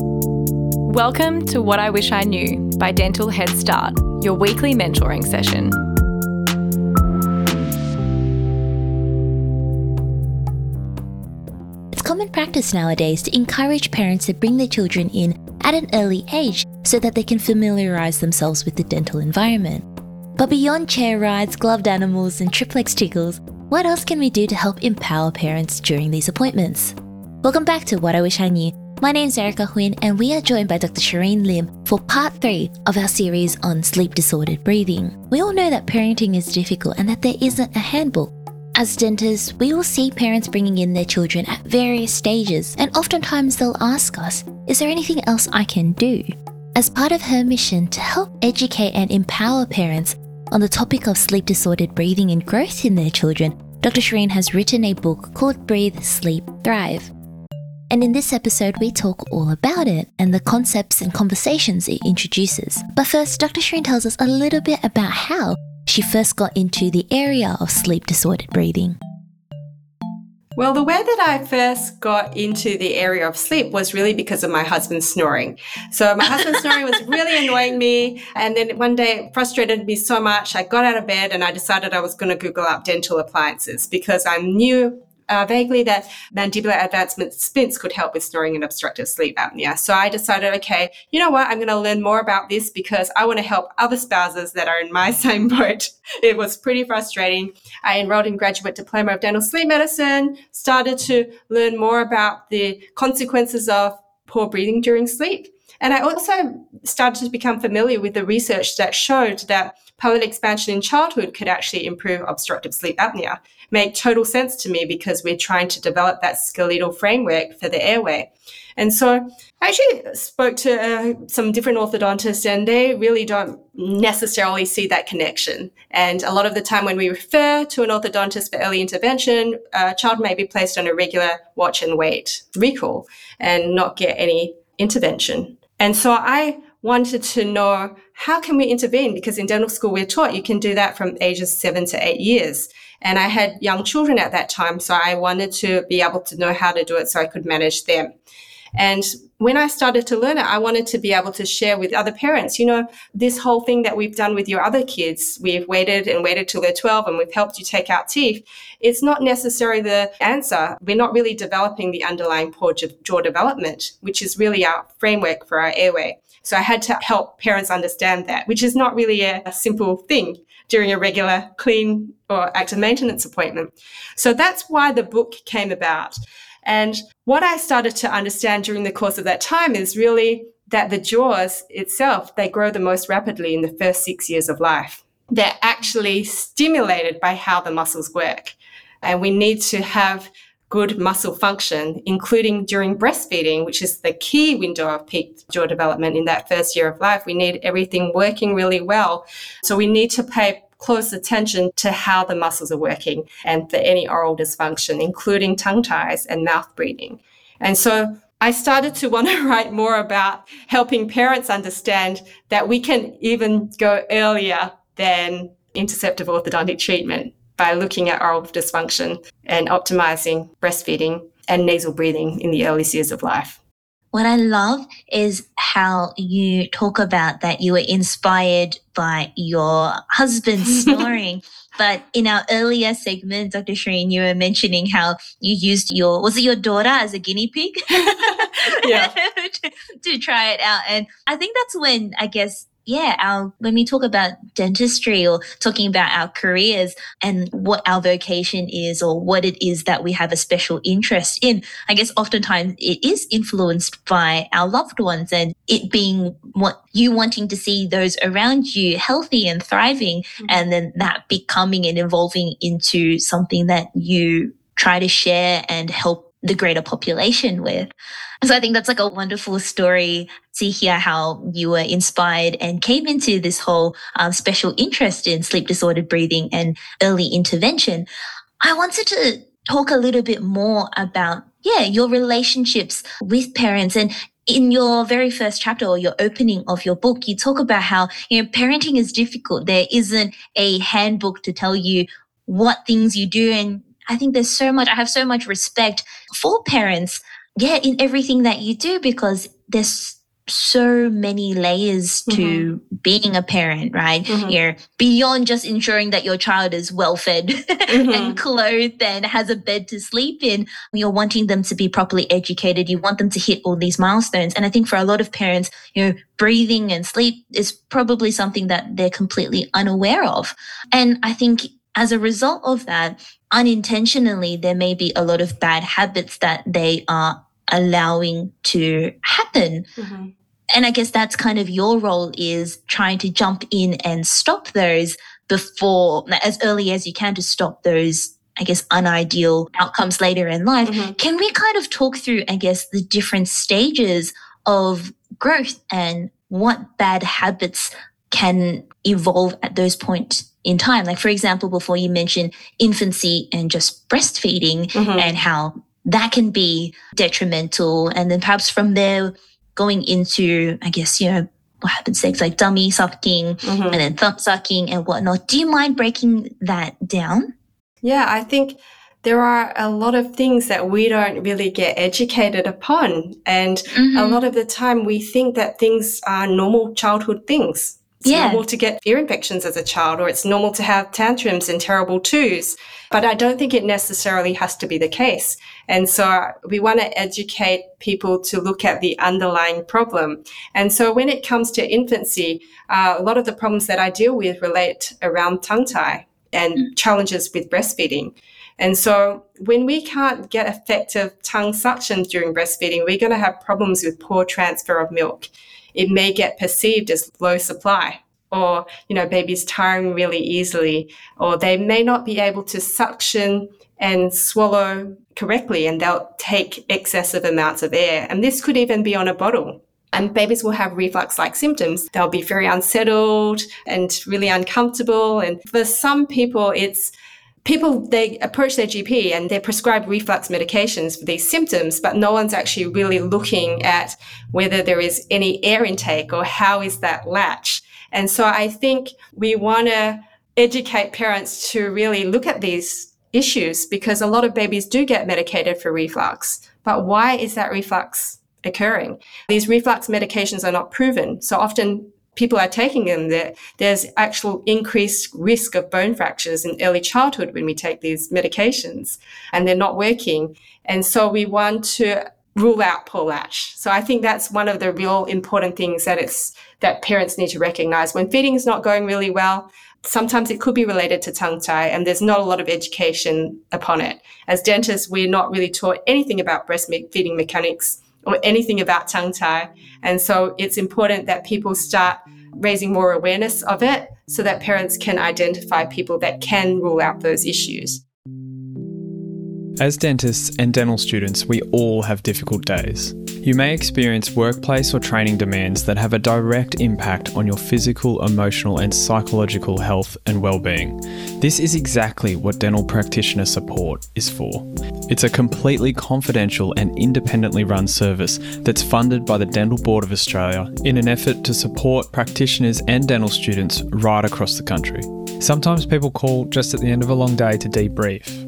Welcome to What I Wish I Knew by Dental Head Start, your weekly mentoring session. It's common practice nowadays to encourage parents to bring their children in at an early age so that they can familiarize themselves with the dental environment. But beyond chair rides, gloved animals, and triplex tickles, what else can we do to help empower parents during these appointments? Welcome back to What I Wish I Knew. My name is Erica Huynh, and we are joined by Dr. Shereen Lim for part three of our series on sleep disordered breathing. We all know that parenting is difficult and that there isn't a handbook. As dentists, we will see parents bringing in their children at various stages, and oftentimes they'll ask us, Is there anything else I can do? As part of her mission to help educate and empower parents on the topic of sleep disordered breathing and growth in their children, Dr. Shereen has written a book called Breathe, Sleep, Thrive. And in this episode, we talk all about it and the concepts and conversations it introduces. But first, Dr. Shereen tells us a little bit about how she first got into the area of sleep disordered breathing. Well, the way that I first got into the area of sleep was really because of my husband's snoring. So my husband's snoring was really annoying me. And then one day it frustrated me so much. I got out of bed and I decided I was going to Google up dental appliances because I knew uh, vaguely that mandibular advancement splints could help with snoring and obstructive sleep apnea. So I decided, okay, you know what? I'm going to learn more about this because I want to help other spouses that are in my same boat. It was pretty frustrating. I enrolled in graduate diploma of dental sleep medicine, started to learn more about the consequences of poor breathing during sleep. And I also started to become familiar with the research that showed that palatal expansion in childhood could actually improve obstructive sleep apnea. Made total sense to me because we're trying to develop that skeletal framework for the airway. And so I actually spoke to uh, some different orthodontists and they really don't necessarily see that connection. And a lot of the time when we refer to an orthodontist for early intervention, a child may be placed on a regular watch and wait recall and not get any intervention. And so I wanted to know how can we intervene? Because in dental school, we're taught you can do that from ages seven to eight years. And I had young children at that time. So I wanted to be able to know how to do it so I could manage them. And when I started to learn it, I wanted to be able to share with other parents, you know, this whole thing that we've done with your other kids. We've waited and waited till they're 12 and we've helped you take out teeth. It's not necessarily the answer. We're not really developing the underlying poor jaw development, which is really our framework for our airway. So I had to help parents understand that, which is not really a, a simple thing during a regular clean or active maintenance appointment. So that's why the book came about. And what I started to understand during the course of that time is really that the jaws itself, they grow the most rapidly in the first six years of life. They're actually stimulated by how the muscles work. And we need to have good muscle function, including during breastfeeding, which is the key window of peak jaw development in that first year of life. We need everything working really well. So we need to pay close attention to how the muscles are working and for any oral dysfunction, including tongue ties and mouth breathing. And so I started to want to write more about helping parents understand that we can even go earlier than interceptive orthodontic treatment by looking at oral dysfunction and optimizing breastfeeding and nasal breathing in the earliest years of life. What I love is how you talk about that you were inspired by your husband snoring. but in our earlier segment, Dr. Shereen, you were mentioning how you used your, was it your daughter as a guinea pig? yeah. to, to try it out. And I think that's when I guess yeah, our when we talk about dentistry or talking about our careers and what our vocation is or what it is that we have a special interest in, I guess oftentimes it is influenced by our loved ones and it being what you wanting to see those around you healthy and thriving mm-hmm. and then that becoming and evolving into something that you try to share and help the greater population with. So I think that's like a wonderful story to hear how you were inspired and came into this whole um, special interest in sleep disordered breathing and early intervention. I wanted to talk a little bit more about, yeah, your relationships with parents and in your very first chapter or your opening of your book, you talk about how, you know, parenting is difficult. There isn't a handbook to tell you what things you do and I think there's so much, I have so much respect for parents, yeah, in everything that you do because there's so many layers to mm-hmm. being a parent, right? Mm-hmm. You're beyond just ensuring that your child is well fed mm-hmm. and clothed and has a bed to sleep in. You're wanting them to be properly educated. You want them to hit all these milestones. And I think for a lot of parents, you know, breathing and sleep is probably something that they're completely unaware of. And I think as a result of that, unintentionally, there may be a lot of bad habits that they are allowing to happen. Mm-hmm and I guess that's kind of your role is trying to jump in and stop those before, as early as you can to stop those, I guess, unideal outcomes later in life. Mm-hmm. Can we kind of talk through, I guess, the different stages of growth and what bad habits can evolve at those points in time? Like, for example, before you mentioned infancy and just breastfeeding mm-hmm. and how that can be detrimental. And then perhaps from there, going into, I guess, you know, what happens next, like dummy sucking mm-hmm. and then thumb sucking and whatnot. Do you mind breaking that down? Yeah, I think there are a lot of things that we don't really get educated upon. And mm-hmm. a lot of the time we think that things are normal childhood things. It's yeah. normal to get ear infections as a child, or it's normal to have tantrums and terrible twos. But I don't think it necessarily has to be the case. And so we want to educate people to look at the underlying problem. And so when it comes to infancy, uh, a lot of the problems that I deal with relate around tongue tie and mm. challenges with breastfeeding. And so when we can't get effective tongue suction during breastfeeding, we're going to have problems with poor transfer of milk. It may get perceived as low supply or, you know, babies tiring really easily, or they may not be able to suction and swallow correctly and they'll take excessive amounts of air. And this could even be on a bottle. And babies will have reflux like symptoms. They'll be very unsettled and really uncomfortable. And for some people, it's people, they approach their GP and they prescribe reflux medications for these symptoms, but no one's actually really looking at whether there is any air intake or how is that latch. And so I think we want to educate parents to really look at these issues because a lot of babies do get medicated for reflux. But why is that reflux occurring? These reflux medications are not proven. So often people are taking them, there, there's actual increased risk of bone fractures in early childhood when we take these medications and they're not working. And so we want to rule out poor latch. So I think that's one of the real important things that it's that parents need to recognize when feeding is not going really well. Sometimes it could be related to tongue tie and there's not a lot of education upon it. As dentists, we're not really taught anything about breastfeeding mechanics or anything about tongue tie. And so it's important that people start raising more awareness of it so that parents can identify people that can rule out those issues. As dentists and dental students, we all have difficult days. You may experience workplace or training demands that have a direct impact on your physical, emotional, and psychological health and well-being. This is exactly what dental practitioner support is for. It's a completely confidential and independently run service that's funded by the Dental Board of Australia in an effort to support practitioners and dental students right across the country. Sometimes people call just at the end of a long day to debrief,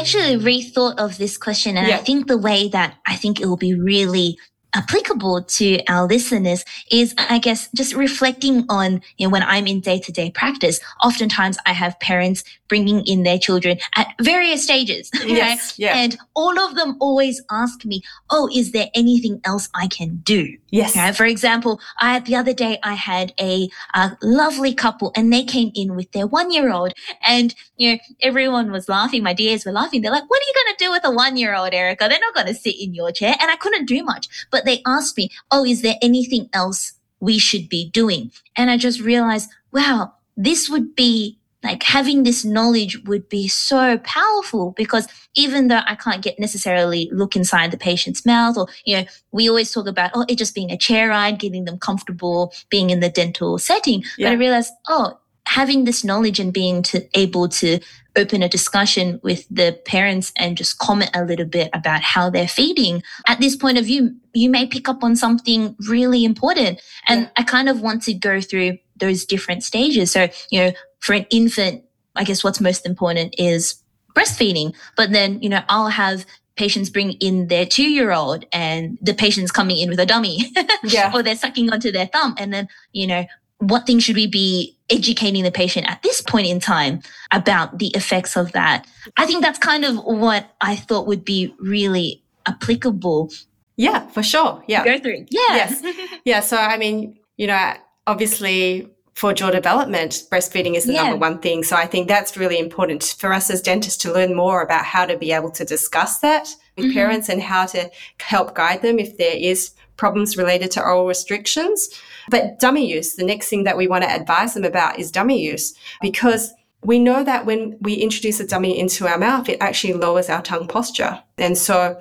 Actually rethought of this question, and yeah. I think the way that I think it will be really applicable to our listeners is, I guess, just reflecting on, you know, when I'm in day to day practice, oftentimes I have parents bringing in their children at various stages. Yes. Yeah. And all of them always ask me, Oh, is there anything else I can do? Yes. For example, I, the other day I had a, a lovely couple and they came in with their one year old and, you know, everyone was laughing. My DAs were laughing. They're like, what are you going to do with a one year old, Erica? They're not going to sit in your chair. And I couldn't do much, but they asked me, Oh, is there anything else we should be doing? And I just realized, wow, this would be like having this knowledge would be so powerful because even though I can't get necessarily look inside the patient's mouth or, you know, we always talk about, oh, it just being a chair ride, getting them comfortable, being in the dental setting. Yeah. But I realized, oh, having this knowledge and being to, able to open a discussion with the parents and just comment a little bit about how they're feeding at this point of view you may pick up on something really important and yeah. i kind of want to go through those different stages so you know for an infant i guess what's most important is breastfeeding but then you know i'll have patients bring in their two year old and the patient's coming in with a dummy yeah. or they're sucking onto their thumb and then you know what things should we be educating the patient at this point in time about the effects of that? I think that's kind of what I thought would be really applicable. Yeah, for sure. Yeah. Go through. Yeah. Yes. yeah. So, I mean, you know, obviously for jaw development, breastfeeding is the yeah. number one thing. So I think that's really important for us as dentists to learn more about how to be able to discuss that with mm-hmm. parents and how to help guide them if there is problems related to oral restrictions. But dummy use, the next thing that we want to advise them about is dummy use because we know that when we introduce a dummy into our mouth, it actually lowers our tongue posture. And so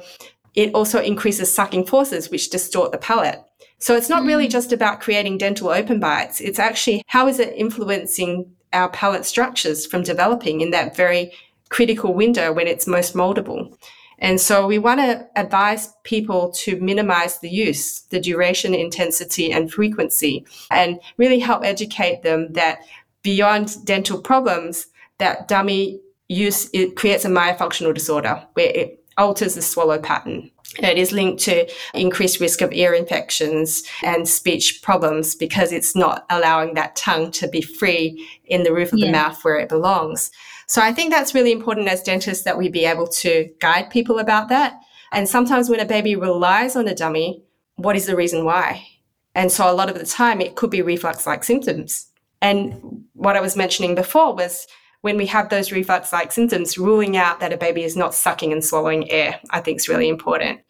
it also increases sucking forces, which distort the palate. So it's not really mm. just about creating dental open bites. It's actually how is it influencing our palate structures from developing in that very critical window when it's most moldable. And so we want to advise people to minimize the use, the duration, intensity, and frequency, and really help educate them that beyond dental problems, that dummy use it creates a myofunctional disorder where it alters the swallow pattern. It is linked to increased risk of ear infections and speech problems because it's not allowing that tongue to be free in the roof of yeah. the mouth where it belongs. So I think that's really important as dentists that we be able to guide people about that. And sometimes when a baby relies on a dummy, what is the reason why? And so a lot of the time it could be reflux like symptoms. And what I was mentioning before was when we have those reflux like symptoms, ruling out that a baby is not sucking and swallowing air, I think is really important.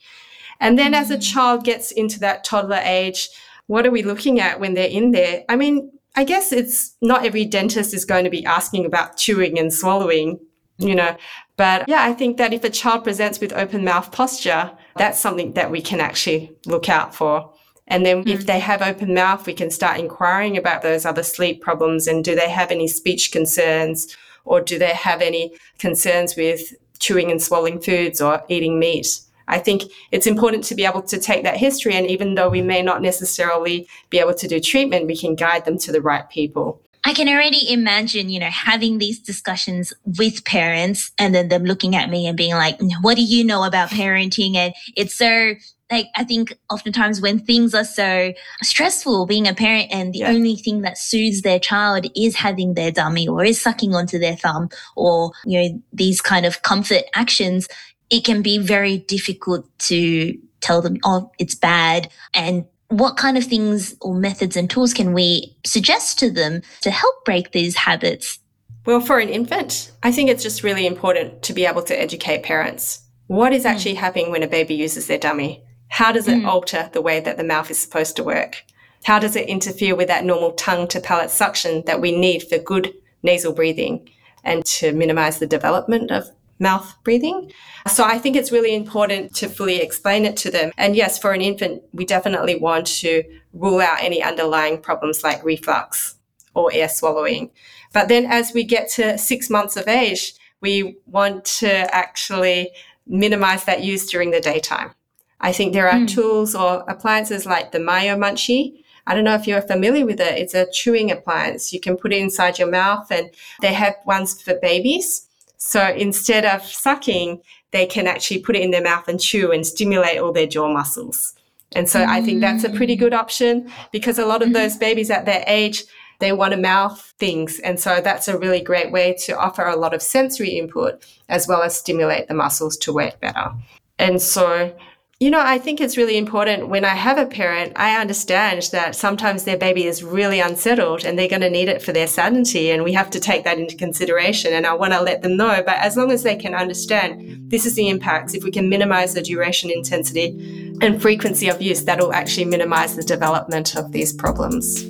And then as a mm. child gets into that toddler age, what are we looking at when they're in there? I mean, I guess it's not every dentist is going to be asking about chewing and swallowing, you know. But yeah, I think that if a child presents with open mouth posture, that's something that we can actually look out for. And then mm. if they have open mouth, we can start inquiring about those other sleep problems and do they have any speech concerns or do they have any concerns with chewing and swallowing foods or eating meat? I think it's important to be able to take that history. And even though we may not necessarily be able to do treatment, we can guide them to the right people. I can already imagine, you know, having these discussions with parents and then them looking at me and being like, what do you know about parenting? And it's so like I think oftentimes when things are so stressful being a parent and the yeah. only thing that soothes their child is having their dummy or is sucking onto their thumb or you know these kind of comfort actions it can be very difficult to tell them, oh, it's bad. And what kind of things or methods and tools can we suggest to them to help break these habits? Well, for an infant, I think it's just really important to be able to educate parents. What is actually mm. happening when a baby uses their dummy? How does it mm. alter the way that the mouth is supposed to work? How does it interfere with that normal tongue to palate suction that we need for good nasal breathing and to minimize the development of mouth breathing. So I think it's really important to fully explain it to them. And yes, for an infant, we definitely want to rule out any underlying problems like reflux or air swallowing. But then as we get to six months of age, we want to actually minimize that use during the daytime. I think there are mm. tools or appliances like the Myo Munchee. I don't know if you're familiar with it. It's a chewing appliance. You can put it inside your mouth and they have ones for babies so instead of sucking, they can actually put it in their mouth and chew and stimulate all their jaw muscles. And so mm. I think that's a pretty good option because a lot of those babies at their age, they want to mouth things. And so that's a really great way to offer a lot of sensory input as well as stimulate the muscles to work better. And so you know, I think it's really important when I have a parent, I understand that sometimes their baby is really unsettled and they're going to need it for their sanity. And we have to take that into consideration. And I want to let them know. But as long as they can understand this is the impacts, if we can minimize the duration, intensity, and frequency of use, that'll actually minimize the development of these problems.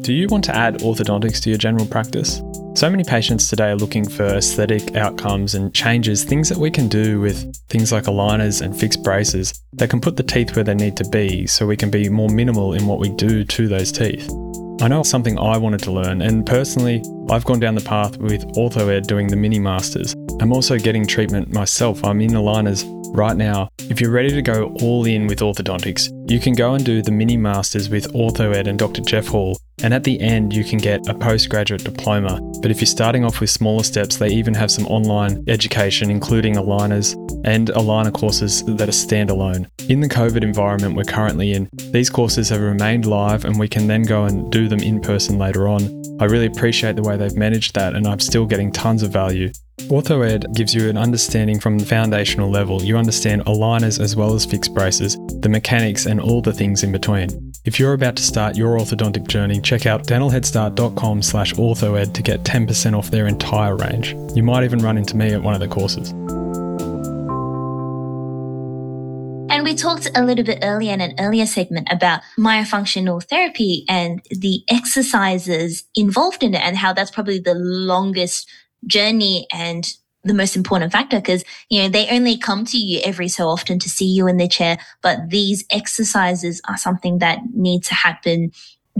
Do you want to add orthodontics to your general practice? So many patients today are looking for aesthetic outcomes and changes, things that we can do with things like aligners and fixed braces that can put the teeth where they need to be so we can be more minimal in what we do to those teeth. I know it's something I wanted to learn, and personally, I've gone down the path with OrthoEd doing the mini masters. I'm also getting treatment myself. I'm in aligners right now. If you're ready to go all in with orthodontics, you can go and do the mini masters with OrthoEd and Dr. Jeff Hall, and at the end, you can get a postgraduate diploma. But if you're starting off with smaller steps, they even have some online education, including aligners and aligner courses that are standalone. In the COVID environment we're currently in, these courses have remained live and we can then go and do them in person later on. I really appreciate the way they've managed that, and I'm still getting tons of value. OrthoEd gives you an understanding from the foundational level. You understand aligners as well as fixed braces, the mechanics, and all the things in between. If you're about to start your orthodontic journey, check out dentalheadstart.com slash orthoed to get 10% off their entire range. You might even run into me at one of the courses. And we talked a little bit earlier in an earlier segment about myofunctional therapy and the exercises involved in it and how that's probably the longest journey and the most important factor because you know they only come to you every so often to see you in the chair but these exercises are something that need to happen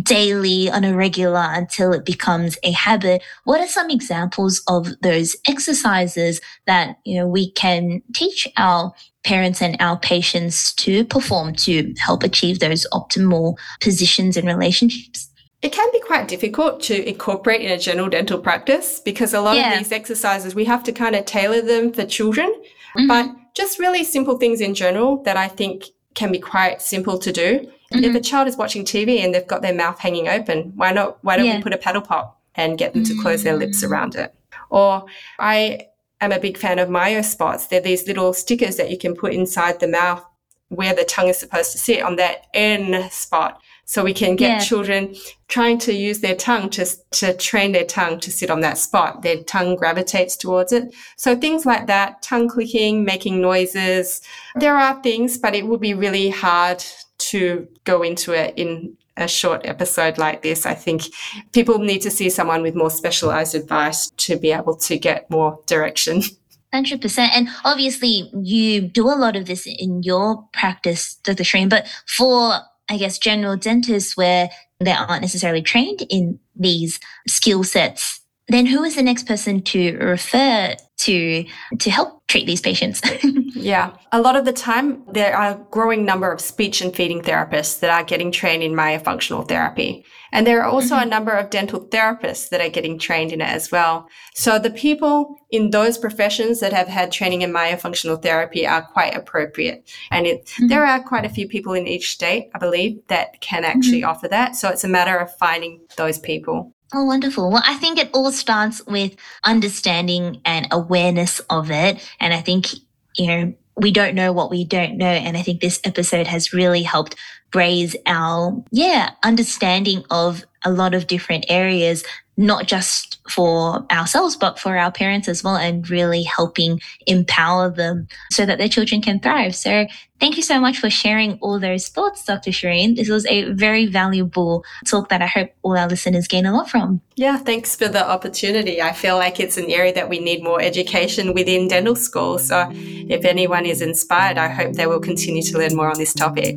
daily on a regular until it becomes a habit. What are some examples of those exercises that you know we can teach our parents and our patients to perform to help achieve those optimal positions and relationships it can be quite difficult to incorporate in a general dental practice because a lot yeah. of these exercises we have to kind of tailor them for children. Mm-hmm. But just really simple things in general that I think can be quite simple to do. Mm-hmm. If a child is watching TV and they've got their mouth hanging open, why not why don't yeah. we put a paddle pop and get them to close their lips mm. around it? Or I am a big fan of MyoSpots. They're these little stickers that you can put inside the mouth where the tongue is supposed to sit on that N spot. So we can get yeah. children trying to use their tongue to, to train their tongue to sit on that spot. Their tongue gravitates towards it. So things like that, tongue clicking, making noises. There are things, but it would be really hard to go into it in a short episode like this. I think people need to see someone with more specialized advice to be able to get more direction. 100%. And obviously, you do a lot of this in your practice, Dr. Shereen, but for I guess, general dentists where they aren't necessarily trained in these skill sets, then who is the next person to refer to to help treat these patients? yeah. A lot of the time there are a growing number of speech and feeding therapists that are getting trained in myofunctional therapy. And there are also mm-hmm. a number of dental therapists that are getting trained in it as well. So the people in those professions that have had training in myofunctional therapy are quite appropriate. And it, mm-hmm. there are quite a few people in each state, I believe, that can actually mm-hmm. offer that. So it's a matter of finding those people. Oh, wonderful. Well, I think it all starts with understanding and awareness of it. And I think, you know, we don't know what we don't know. And I think this episode has really helped raise our, yeah, understanding of a lot of different areas, not just for ourselves, but for our parents as well, and really helping empower them so that their children can thrive. So thank you so much for sharing all those thoughts, Dr. Shereen. This was a very valuable talk that I hope all our listeners gain a lot from. Yeah, thanks for the opportunity. I feel like it's an area that we need more education within dental school. So if anyone is inspired, I hope they will continue to learn more on this topic.